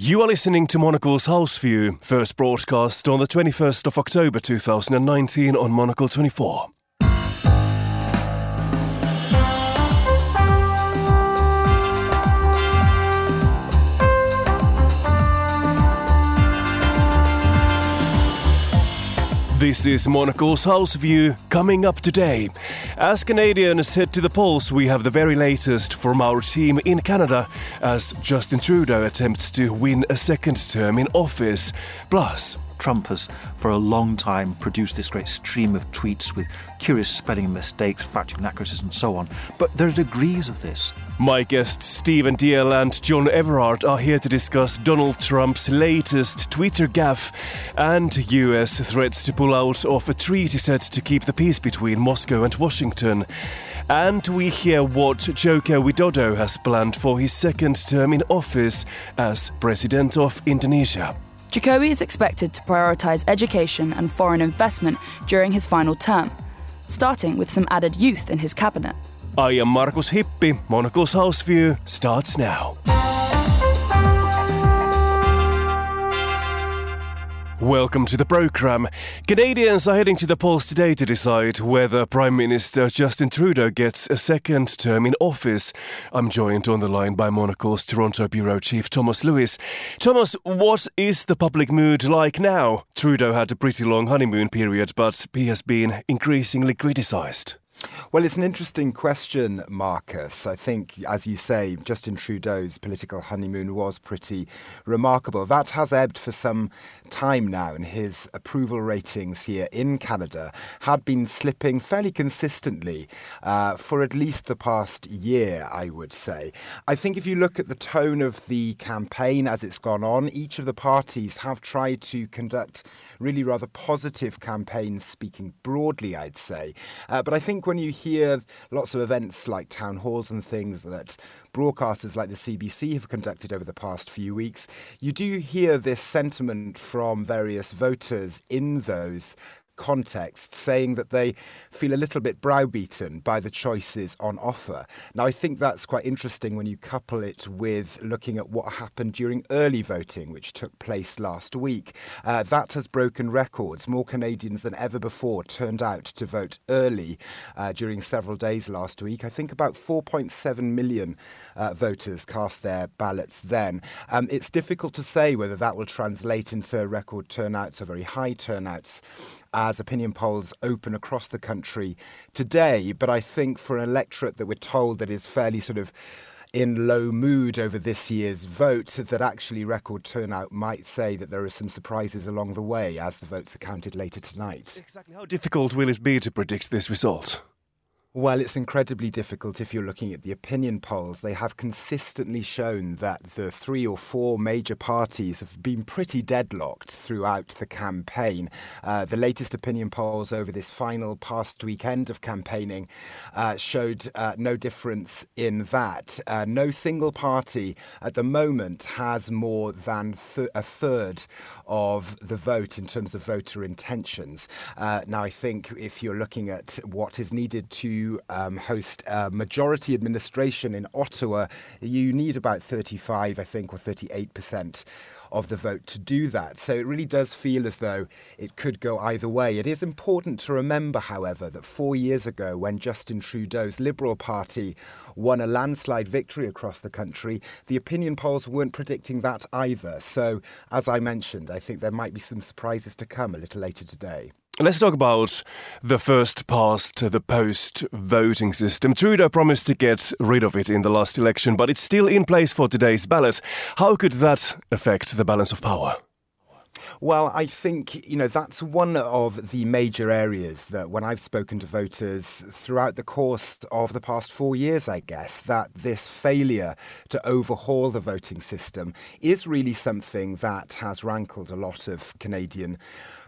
You are listening to Monocle's House View, first broadcast on the 21st of October 2019 on Monocle 24. This is Monocle's House View coming up today. As Canadians head to the polls, we have the very latest from our team in Canada as Justin Trudeau attempts to win a second term in office. Plus, Trump has, for a long time, produced this great stream of tweets with curious spelling mistakes, factual inaccuracies, and so on. But there are degrees of this. My guests Stephen Dalziel and John Everard are here to discuss Donald Trump's latest Twitter gaffe and US threats to pull out of a treaty set to keep the peace between Moscow and Washington. And we hear what Joko Widodo has planned for his second term in office as President of Indonesia. Jokowi is expected to prioritise education and foreign investment during his final term, starting with some added youth in his cabinet. I am Markus Hippi. Monocle's House View starts now. Welcome to the program. Canadians are heading to the polls today to decide whether Prime Minister Justin Trudeau gets a second term in office. I'm joined on the line by Monocle's Toronto Bureau Chief Thomas Lewis. Thomas, what is the public mood like now? Trudeau had a pretty long honeymoon period, but he has been increasingly criticised. Well, it's an interesting question, Marcus. I think, as you say, Justin Trudeau's political honeymoon was pretty remarkable. That has ebbed for some time now, and his approval ratings here in Canada had been slipping fairly consistently uh, for at least the past year, I would say. I think if you look at the tone of the campaign as it's gone on, each of the parties have tried to conduct really rather positive campaigns, speaking broadly, I'd say. Uh, but I think when you hear lots of events like town halls and things that broadcasters like the CBC have conducted over the past few weeks, you do hear this sentiment from various voters in those context, saying that they feel a little bit browbeaten by the choices on offer. Now, I think that's quite interesting when you couple it with looking at what happened during early voting, which took place last week. Uh, that has broken records. More Canadians than ever before turned out to vote early uh, during several days last week. I think about 4.7 million uh, voters cast their ballots then. Um, it's difficult to say whether that will translate into record turnouts or very high turnouts as opinion polls open across the country today. But I think for an electorate that we're told that is fairly sort of in low mood over this year's vote, that actually record turnout might say that there are some surprises along the way as the votes are counted later tonight. Exactly how difficult will it be to predict this result? Well, it's incredibly difficult if you're looking at the opinion polls. They have consistently shown that the three or four major parties have been pretty deadlocked throughout the campaign. Uh, the latest opinion polls over this final past weekend of campaigning uh, showed uh, no difference in that. Uh, no single party at the moment has more than th- a third of the vote in terms of voter intentions. Uh, now, I think if you're looking at what is needed to um, host a majority administration in Ottawa, you need about 35, I think, or 38 percent of the vote to do that. So it really does feel as though it could go either way. It is important to remember, however, that four years ago, when Justin Trudeau's Liberal Party won a landslide victory across the country, the opinion polls weren't predicting that either. So, as I mentioned, I think there might be some surprises to come a little later today. Let's talk about the first past the post voting system. Trudeau promised to get rid of it in the last election, but it's still in place for today's ballot. How could that affect the balance of power? Well, I think, you know, that's one of the major areas that when I've spoken to voters throughout the course of the past four years, I guess, that this failure to overhaul the voting system is really something that has rankled a lot of Canadian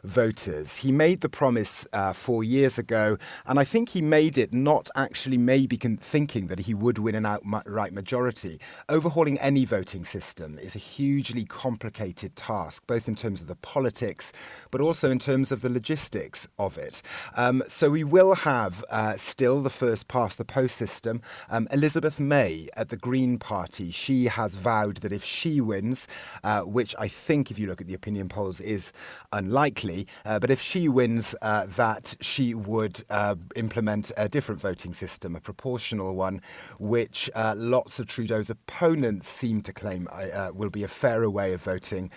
voters. He made the promise uh, four years ago, and I think he made it not actually maybe thinking that he would win an outright majority. Overhauling any voting system is a hugely complicated task, both in terms of the politics, but also in terms of the logistics of it. Um, so we will have uh, still the first past the post system. Um, Elizabeth May at the Green Party, she has vowed that if she wins, uh, which I think, if you look at the opinion polls, is unlikely, uh, but if she wins, uh, that she would uh, implement a different voting system, a proportional one, which uh, lots of Trudeau's opponents seem to claim will be a fairer way of voting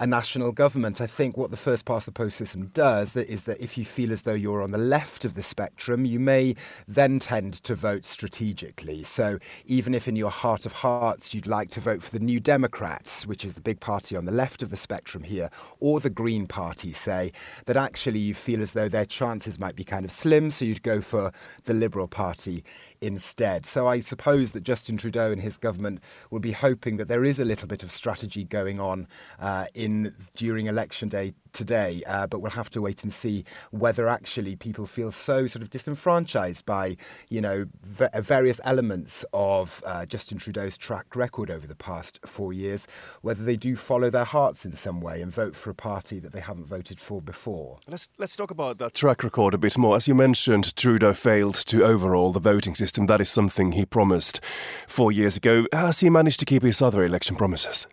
a national government. I think what the first past the post system does is that if you feel as though you're on the left of the spectrum, you may then tend to vote strategically. So even if in your heart of hearts you'd like to vote for the New Democrats, which is the big party on the left of the spectrum here, or the Green Party, say, that actually you feel as though their chances might be kind of slim, so you'd go for the Liberal Party instead. So I suppose that Justin Trudeau and his government will be hoping that there is a little bit of strategy going on uh, in during election day today, uh, but we'll have to wait and see whether actually people feel so sort of disenfranchised by, you know, v- various elements of uh, Justin Trudeau's track record over the past four years, whether they do follow their hearts in some way and vote for a party that they haven't voted for before. Let's let's talk about that track record a bit more. As you mentioned, Trudeau failed to overhaul the voting system. That is something he promised four years ago. Has he managed to keep his other election promises?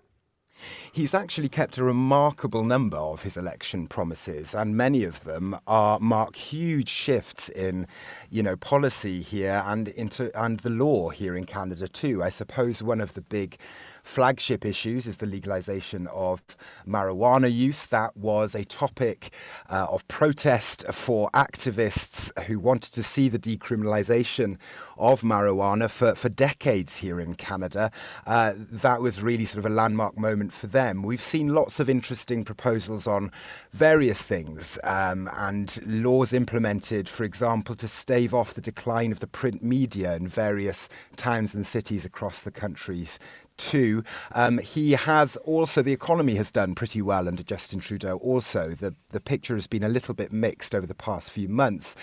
He's actually kept a remarkable number of his election promises, and many of them are mark huge shifts in, you know, policy here and into and the law here in Canada too. I suppose one of the big flagship issues is the legalization of marijuana use. That was a topic uh, of protest for activists who wanted to see the decriminalization of marijuana for, for decades here in Canada. Uh, that was really sort of a landmark moment for them. We've seen lots of interesting proposals on various things um, and laws implemented, for example, to stave off the decline of the print media in various towns and cities across the countries too. Um, he has also, the economy has done pretty well under Justin Trudeau also. The, the picture has been a little bit mixed over the past few months.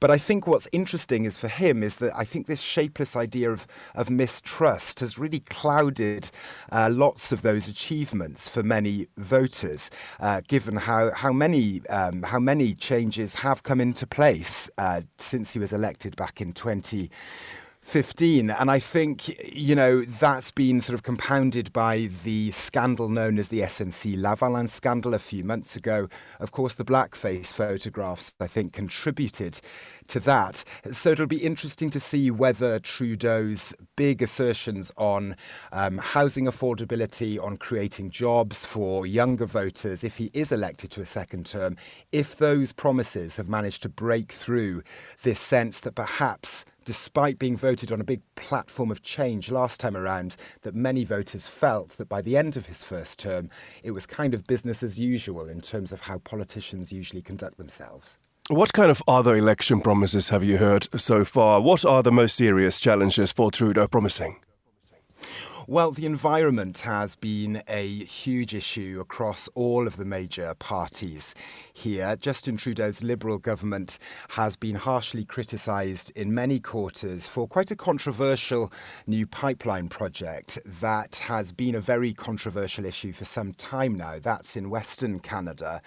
But I think what's interesting is for him is that I think this shapeless idea of, of mistrust has really clouded uh, lots of those achievements for many voters, uh, given how, how, many, um, how many changes have come into place uh, since he was elected back in 20. 15. And I think, you know, that's been sort of compounded by the scandal known as the SNC Lavalin scandal a few months ago. Of course, the blackface photographs, I think, contributed to that. So it'll be interesting to see whether Trudeau's big assertions on um, housing affordability, on creating jobs for younger voters, if he is elected to a second term, if those promises have managed to break through this sense that perhaps despite being voted on a big platform of change last time around, that many voters felt that by the end of his first term, it was kind of business as usual in terms of how politicians usually conduct themselves. What kind of other election promises have you heard so far? What are the most serious challenges for Trudeau promising? Well, the environment has been a huge issue across all of the major parties here. Justin Trudeau's Liberal government has been harshly criticised in many quarters for quite a controversial new pipeline project that has been a very controversial issue for some time now. That's in Western Canada.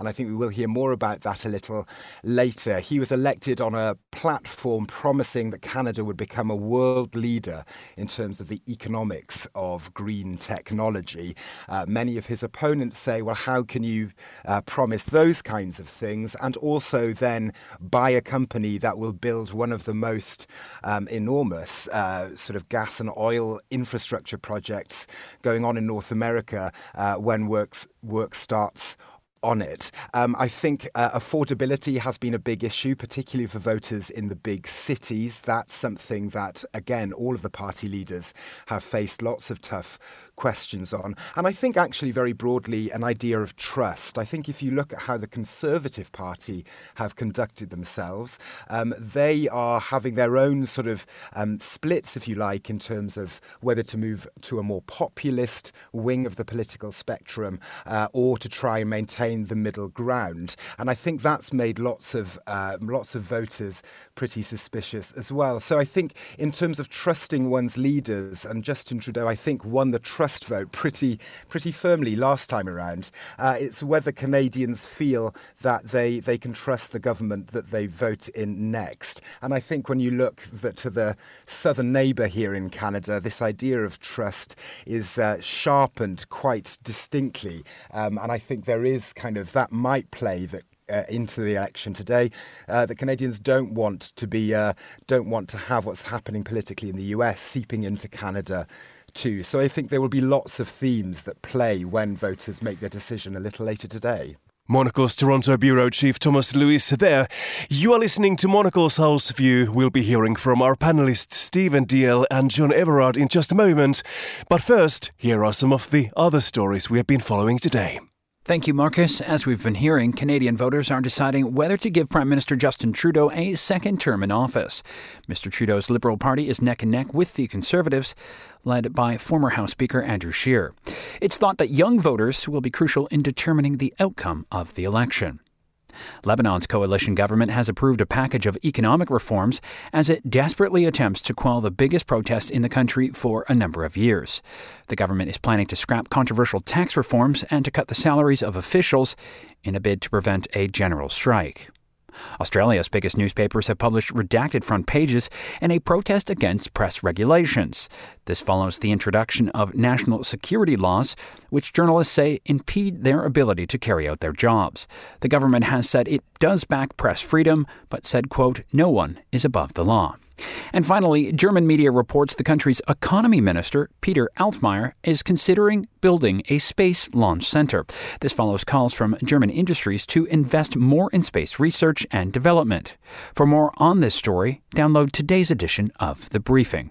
And I think we will hear more about that a little later. He was elected on a platform promising that Canada would become a world leader in terms of the economic of green technology. Uh, many of his opponents say, well, how can you uh, promise those kinds of things and also then buy a company that will build one of the most um, enormous uh, sort of gas and oil infrastructure projects going on in North America uh, when works, work starts on it. Um, I think uh, affordability has been a big issue, particularly for voters in the big cities. That's something that, again, all of the party leaders have faced lots of tough questions on. And I think, actually, very broadly, an idea of trust. I think if you look at how the Conservative Party have conducted themselves, um, they are having their own sort of um, splits, if you like, in terms of whether to move to a more populist wing of the political spectrum uh, or to try and maintain the middle ground. And I think that's made lots of uh, lots of voters pretty suspicious as well. So I think, in terms of trusting one's leaders, and Justin Trudeau, I think won the trust vote pretty pretty firmly last time around. Uh, it's whether Canadians feel that they they can trust the government that they vote in next. And I think when you look the, to the southern neighbour here in Canada, this idea of trust is uh, sharpened quite distinctly. Um, and I think there is kind of that might play that uh, into the election today. Uh, the Canadians don't want to be uh, don't want to have what's happening politically in the US seeping into Canada too. So I think there will be lots of themes that play when voters make their decision a little later today. Monocle's Toronto Bureau Chief Thomas Lewis there. You are listening to Monocle's House View. We'll be hearing from our panelists Stephen Dalziel and John Everard in just a moment. But first, here are some of the other stories we have been following today. Thank you, Marcus. As we've been hearing, Canadian voters are deciding whether to give Prime Minister Justin Trudeau a second term in office. Mr. Trudeau's Liberal Party is neck and neck with the Conservatives, led by former House Speaker Andrew Scheer. It's thought that young voters will be crucial in determining the outcome of the election. Lebanon's coalition government has approved a package of economic reforms as it desperately attempts to quell the biggest protests in the country for a number of years. The government is planning to scrap controversial tax reforms and to cut the salaries of officials in a bid to prevent a general strike. Australia's biggest newspapers have published redacted front pages in a protest against press regulations. This follows the introduction of national security laws, which journalists say impede their ability to carry out their jobs. The government has said it does back press freedom, but said, quote, no one is above the law. And finally, German media reports the country's economy minister, Peter Altmaier, is considering building a space launch center. This follows calls from German industries to invest more in space research and development. For more on this story, download today's edition of The Briefing.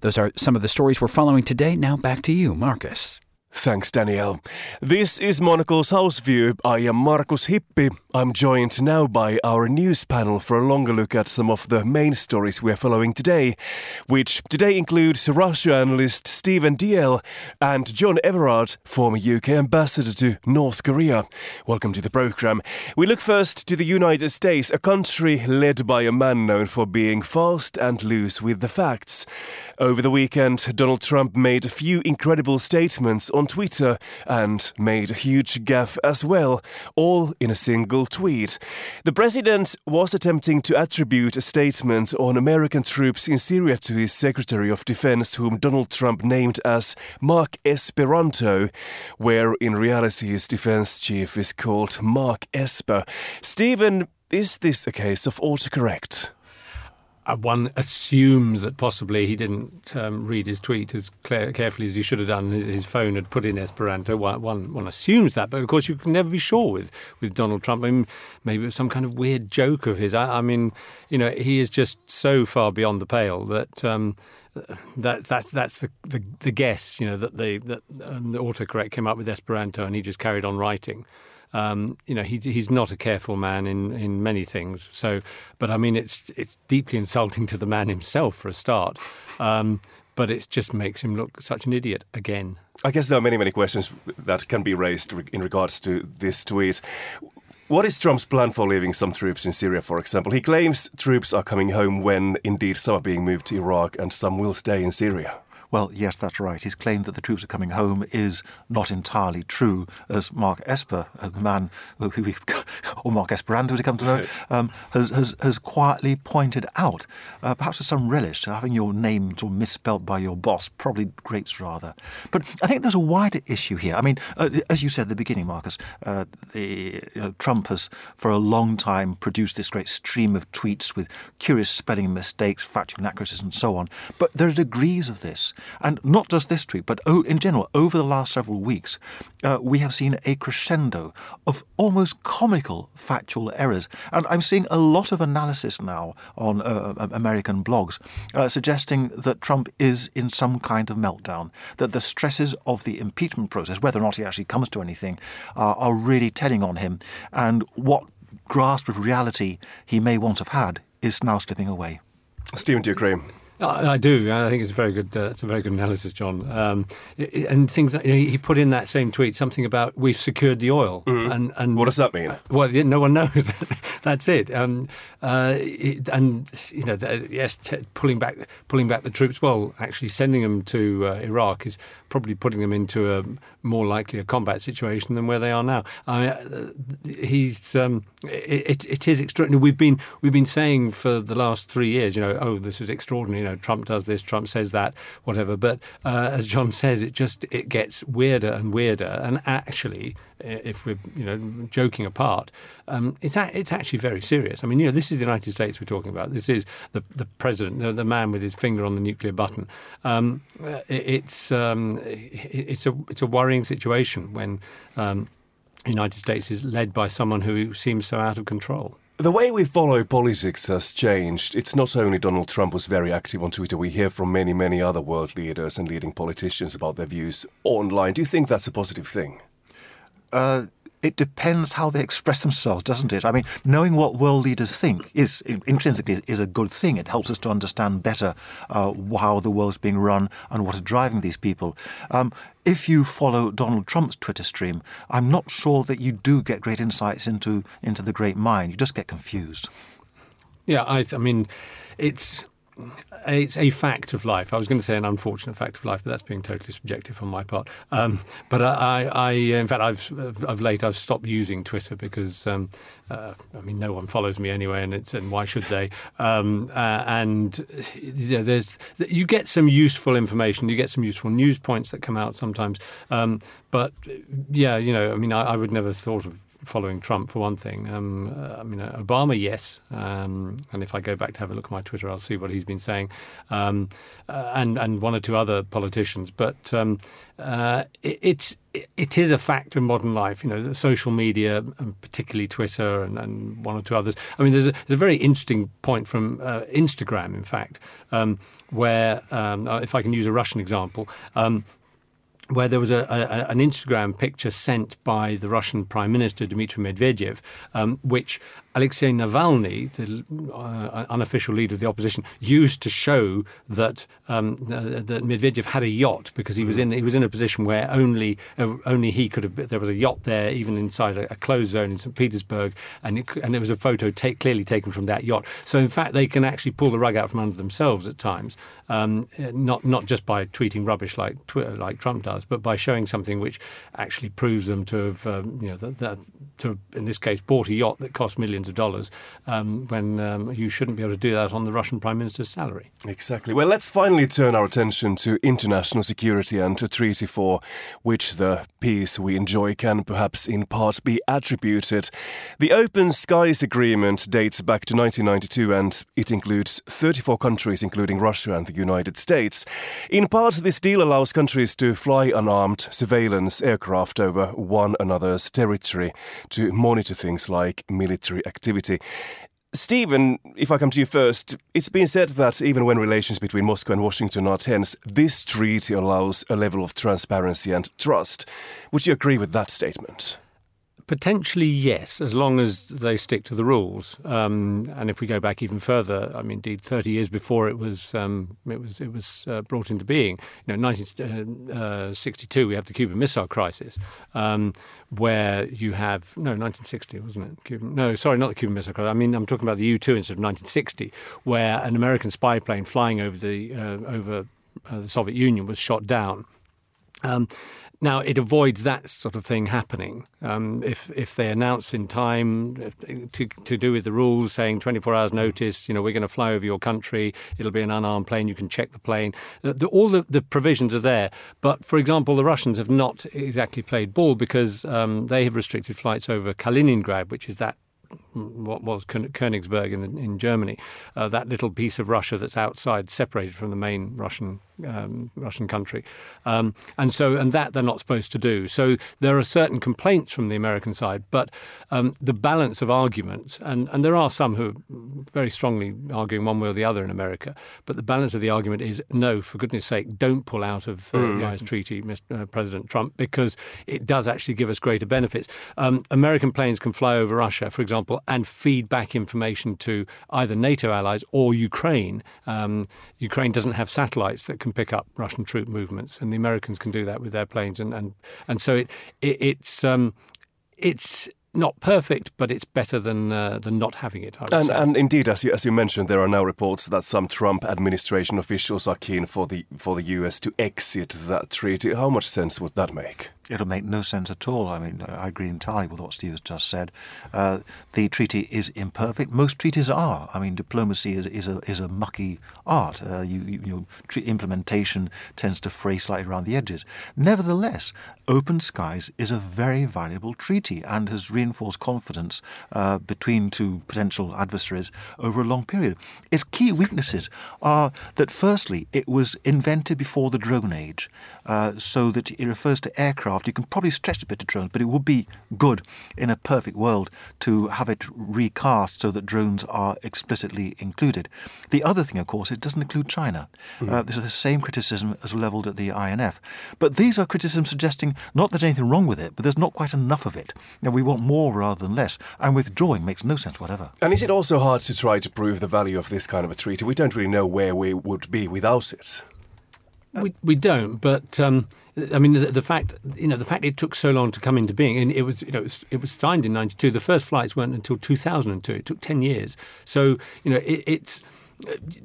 Those are some of the stories we're following today. Now back to you, Marcus. Thanks, Danielle. This is Monocle's House View. I am Markus Hippi. I'm joined now by our news panel for a longer look at some of the main stories we're following today, which today includes Russia analyst Stephen Dalziel and John Everard, former UK ambassador to North Korea. Welcome to the program. We look first to the United States, a country led by a man known for being fast and loose with the facts. Over the weekend, Donald Trump made a few incredible statements on Twitter and made a huge gaffe as well, all in a single tweet. The president was attempting to attribute a statement on American troops in Syria to his Secretary of Defense, whom Donald Trump named as Mark Esperanto, where in reality his defense chief is called Mark Esper. Stephen, is this a case of autocorrect? Uh, one assumes that possibly he didn't um, read his tweet as clear, carefully as he should have done. His, his phone had put in Esperanto. One, one, one, assumes that, but of course you can never be sure with, with Donald Trump. I mean, maybe it was some kind of weird joke of his. I, I, mean, you know, he is just so far beyond the pale that. Um, that that's that's the, the, the guess, you know, that the that um, the autocorrect came up with Esperanto and he just carried on writing. Um, you know, he, he's not a careful man in, in many things. So, but I mean, it's it's deeply insulting to the man himself for a start. Um, but it just makes him look such an idiot again. I guess there are many, many questions that can be raised in regards to this tweet. What is Trump's plan for leaving some troops in Syria, for example? He claims troops are coming home when indeed some are being moved to Iraq and some will stay in Syria. Well, yes, that's right. His claim that the troops are coming home is not entirely true, as Mark Esper, the man who we, or Mark Esperanto, to come to know, um, has, has, has quietly pointed out. Uh, perhaps with some relish, having your name sort of misspelt by your boss probably grates rather. But I think there's a wider issue here. I mean, uh, as you said at the beginning, Marcus, uh, the, you know, Trump has for a long time produced this great stream of tweets with curious spelling mistakes, factual inaccuracies, and so on. But there are degrees of this. And not just this tweet, but in general, over the last several weeks, uh, we have seen a crescendo of almost comical factual errors. And I'm seeing a lot of analysis now on uh, uh, American blogs uh, suggesting that Trump is in some kind of meltdown, that the stresses of the impeachment process, whether or not he actually comes to anything, are really telling on him. And what grasp of reality he may once have had is now slipping away. Stephen, do you agree? I do. I think it's a very good. Uh, it's a very good analysis, John. Um, and things. Like, you know, he put in that same tweet something about we've secured the oil. Mm. And, and what does that mean? Well, no one knows. That's it. Um, uh, and you know, yes, t- pulling back, pulling back the troops. Well, actually, sending them to uh, Iraq is probably putting them into a more likely a combat situation than where they are now. I, uh, he's um, it, it is extraordinary. We've been we've been saying for the last three years, you know, oh, this is extraordinary. You know, Trump does this, Trump says that, whatever. But uh, as John says, it just it gets weirder and weirder. And actually, if we're you know joking apart, um, it's a, it's actually very serious. I mean, you know, this is the United States we're talking about. This is the the president, the, the man with his finger on the nuclear button. Um, it, it's um, it, it's a it's a worrying situation when um, the United States is led by someone who seems so out of control. The way we follow politics has changed. It's not only Donald Trump who's very active on Twitter. We hear from many, many other world leaders and leading politicians about their views online. Do you think that's a positive thing? Uh, it depends how they express themselves, doesn't it? I mean, knowing what world leaders think is intrinsically is a good thing. It helps us to understand better uh, how the world's being run and what is driving these people. Um, if you follow Donald Trump's Twitter stream, I'm not sure that you do get great insights into into the great mind. You just get confused. Yeah, I, I mean, it's it's a fact of life. I was going to say an unfortunate fact of life, but that's being totally subjective on my part. Um, but I, I, in fact, I've of late I've stopped using Twitter because um, uh, I mean no one follows me anyway, and it's and why should they? Um, uh, and you know, there's you get some useful information, you get some useful news points that come out sometimes. Um, but yeah, you know, I mean, I, I would never thought of following Trump for one thing. Um, uh, I mean, uh, Obama, yes, um, and if I go back to have a look at my Twitter, I'll see what he's been saying, um, uh, and and one or two other politicians. But um, uh, it, it's it is a fact of modern life. You know, social media, and particularly Twitter, and, and, one or two others. I mean, there's a, there's a very interesting point from uh, Instagram, in fact, um, where um, uh, if I can use a Russian example where there was a, a, an Instagram picture sent by the Russian Prime Minister Dmitry Medvedev, um, which Alexei Navalny, the uh, unofficial leader of the opposition, used to show that um, that Medvedev had a yacht because he was in he was in a position where only uh, only he could have. There was a yacht there, even inside a, a closed zone in St. Petersburg, and it, and it was a photo take, clearly taken from that yacht. So in fact, they can actually pull the rug out from under themselves at times, um, not not just by tweeting rubbish like Twitter, like Trump does, but by showing something which actually proves them to have um, you know that, that to have, in this case bought a yacht that cost millions millions of dollars um, when um, you shouldn't be able to do that on the Russian Prime Minister's salary. Exactly. Well, let's finally turn our attention to international security and a treaty for which the peace we enjoy can perhaps in part be attributed. The Open Skies Agreement dates back to 1992 and it includes 34 countries, including Russia and the United States. In part, this deal allows countries to fly unarmed surveillance aircraft over one another's territory to monitor things like military activity. Stephen, if I come to you first, it's been said that even when relations between Moscow and Washington are tense, this treaty allows a level of transparency and trust. Would you agree with that statement? Potentially, yes, as long as they stick to the rules. Um, and if we go back even further, I mean, indeed, thirty years before it was um, it was it was uh, brought into being, you know, 1962, uh, we have the Cuban Missile Crisis, um, where you have no 1960, wasn't it? Cuban, no, sorry, not the Cuban Missile Crisis. I mean, I'm talking about the U-2 instead of 1960, where an American spy plane flying over the uh, over uh, the Soviet Union was shot down. Um, now, it avoids that sort of thing happening. Um, if if they announce in time to, to do with the rules, saying 24 hours notice, you know, we're going to fly over your country, it'll be an unarmed plane, you can check the plane. The, the, all the, the, provisions are there. But, for example, the Russians have not exactly played ball because um, they have restricted flights over Kaliningrad, which is that what was Königsberg in, in Germany, uh, that little piece of Russia that's outside, separated from the main Russian um, Russian country, um, and so and that they're not supposed to do. So there are certain complaints from the American side, but um, the balance of arguments, and, and there are some who are very strongly arguing one way or the other in America, but the balance of the argument is no, for goodness sake, don't pull out of uh, mm. the ICE treaty, Mr. Uh, President Trump, because it does actually give us greater benefits. Um, American planes can fly over Russia, for example, and feed back information to either NATO allies or Ukraine. Um, Ukraine doesn't have satellites that can pick up Russian troop movements, and the Americans can do that with their planes, and and and so it, it it's um, it's not perfect, but it's better than uh, than not having it. And, and, indeed, as you, as you mentioned, there are now reports that some Trump administration officials are keen for the for the U.S. to exit that treaty. How much sense would that make? It'll make no sense at all. I mean, I agree entirely with what Steve has just said. Uh, the treaty is imperfect. Most treaties are. I mean, diplomacy is, is a is a mucky art. Uh, you, you, you know, implementation tends to fray slightly around the edges. Nevertheless, Open Skies is a very valuable treaty and has reinforced confidence uh, between two potential adversaries over a long period. Its key weaknesses are that, firstly, it was invented before the drone age, uh, so that it refers to aircraft. You can probably stretch a bit to drones, but it would be good in a perfect world to have it recast so that drones are explicitly included. The other thing, of course, it doesn't include China. Mm-hmm. Uh, this is the same criticism as levelled at the INF. But these are criticisms suggesting not that there's anything wrong with it, but there's not quite enough of it. We want more rather than less, and withdrawing makes no sense whatever. And is it also hard to try to prove the value of this kind of a treaty? We don't really know where we would be without it. We, we don't, but um, I mean the, the, fact you know the fact it took so long to come into being, and it was you know it was, it was signed in '92. The first flights weren't until 2002. It took ten years. So you know it, it's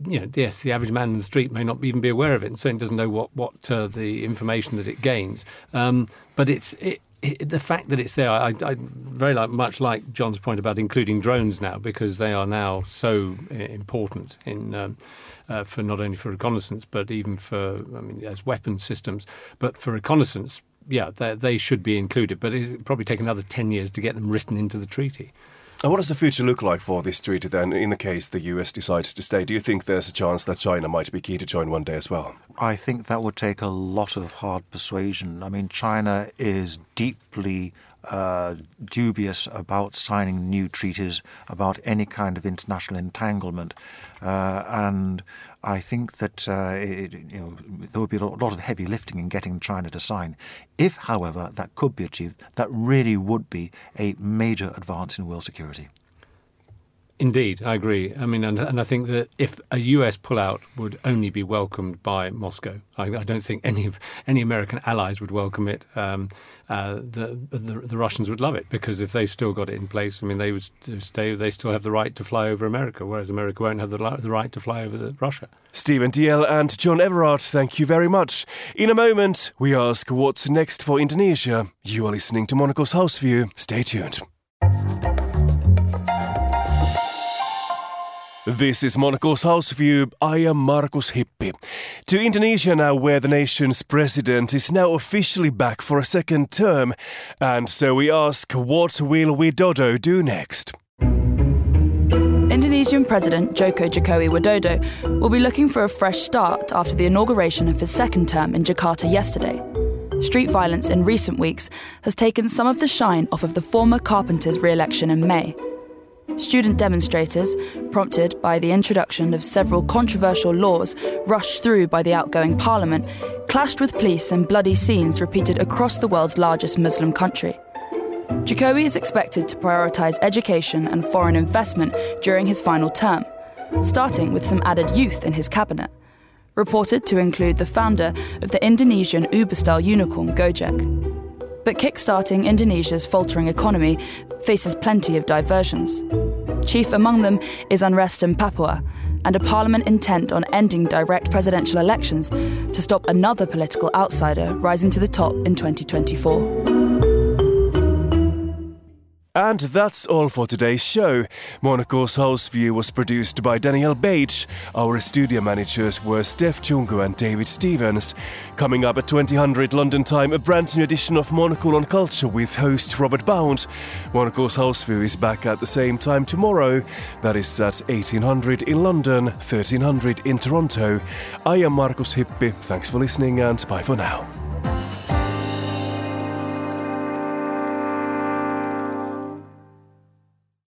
you know, yes, the average man in the street may not even be aware of it, and certainly doesn't know what what uh, the information that it gains. Um, but it's it, it, the fact that it's there. I, I very like, much like John's point about including drones now because they are now so uh, important in. Um, uh, for not only for reconnaissance but even for I mean as weapon systems, but for reconnaissance, yeah, they should be included. But it'll probably take another ten years to get them written into the treaty. And what does the future look like for this treaty then, in the case the US decides to stay? Do you think there's a chance that China might be key to join one day as well? I think that would take a lot of hard persuasion. I mean, China is deeply uh, dubious about signing new treaties, about any kind of international entanglement. Uh, and I think that uh, it, you know, there would be a lot of heavy lifting in getting China to sign. If, however, that could be achieved, that really would be a major advance in world security. Indeed, I agree. I mean, and, and I think that if a US pullout would only be welcomed by Moscow, I, I don't think any of any American allies would welcome it. Um, uh, the, the, the Russians would love it because if they've still got it in place, I mean, they would stay. They still have the right to fly over America, whereas America won't have the, the right to fly over the, Russia. Stephen Dalziel and John Everard, thank you very much. In a moment, we ask what's next for Indonesia. You are listening to Monocle's House View. Stay tuned. This is Monocle's House View. I am Markus Hippi. To Indonesia now, where the nation's president is now officially back for a second term. And so we ask, what will Widodo do next? Indonesian President Joko Jokowi Widodo will be looking for a fresh start after the inauguration of his second term in Jakarta yesterday. Street violence in recent weeks has taken some of the shine off of the former carpenter's re election in May. Student demonstrators, prompted by the introduction of several controversial laws rushed through by the outgoing parliament, clashed with police and bloody scenes repeated across the world's largest Muslim country. Jokowi is expected to prioritise education and foreign investment during his final term, starting with some added youth in his cabinet, reported to include the founder of the Indonesian Uber style unicorn Gojek. But kickstarting Indonesia's faltering economy faces plenty of diversions. Chief among them is unrest in Papua and a parliament intent on ending direct presidential elections to stop another political outsider rising to the top in 2024. And that's all for today's show. Monocle's House View was produced by Danielle Beige. Our studio managers were Steph Chungu and David Stevens. Coming up at 2000 London time, a brand new edition of Monocle on Culture with host Robert Bound. Monocle's House View is back at the same time tomorrow. That is at 1800 in London, 1300 in Toronto. I am Markus Hippi. Thanks for listening and bye for now.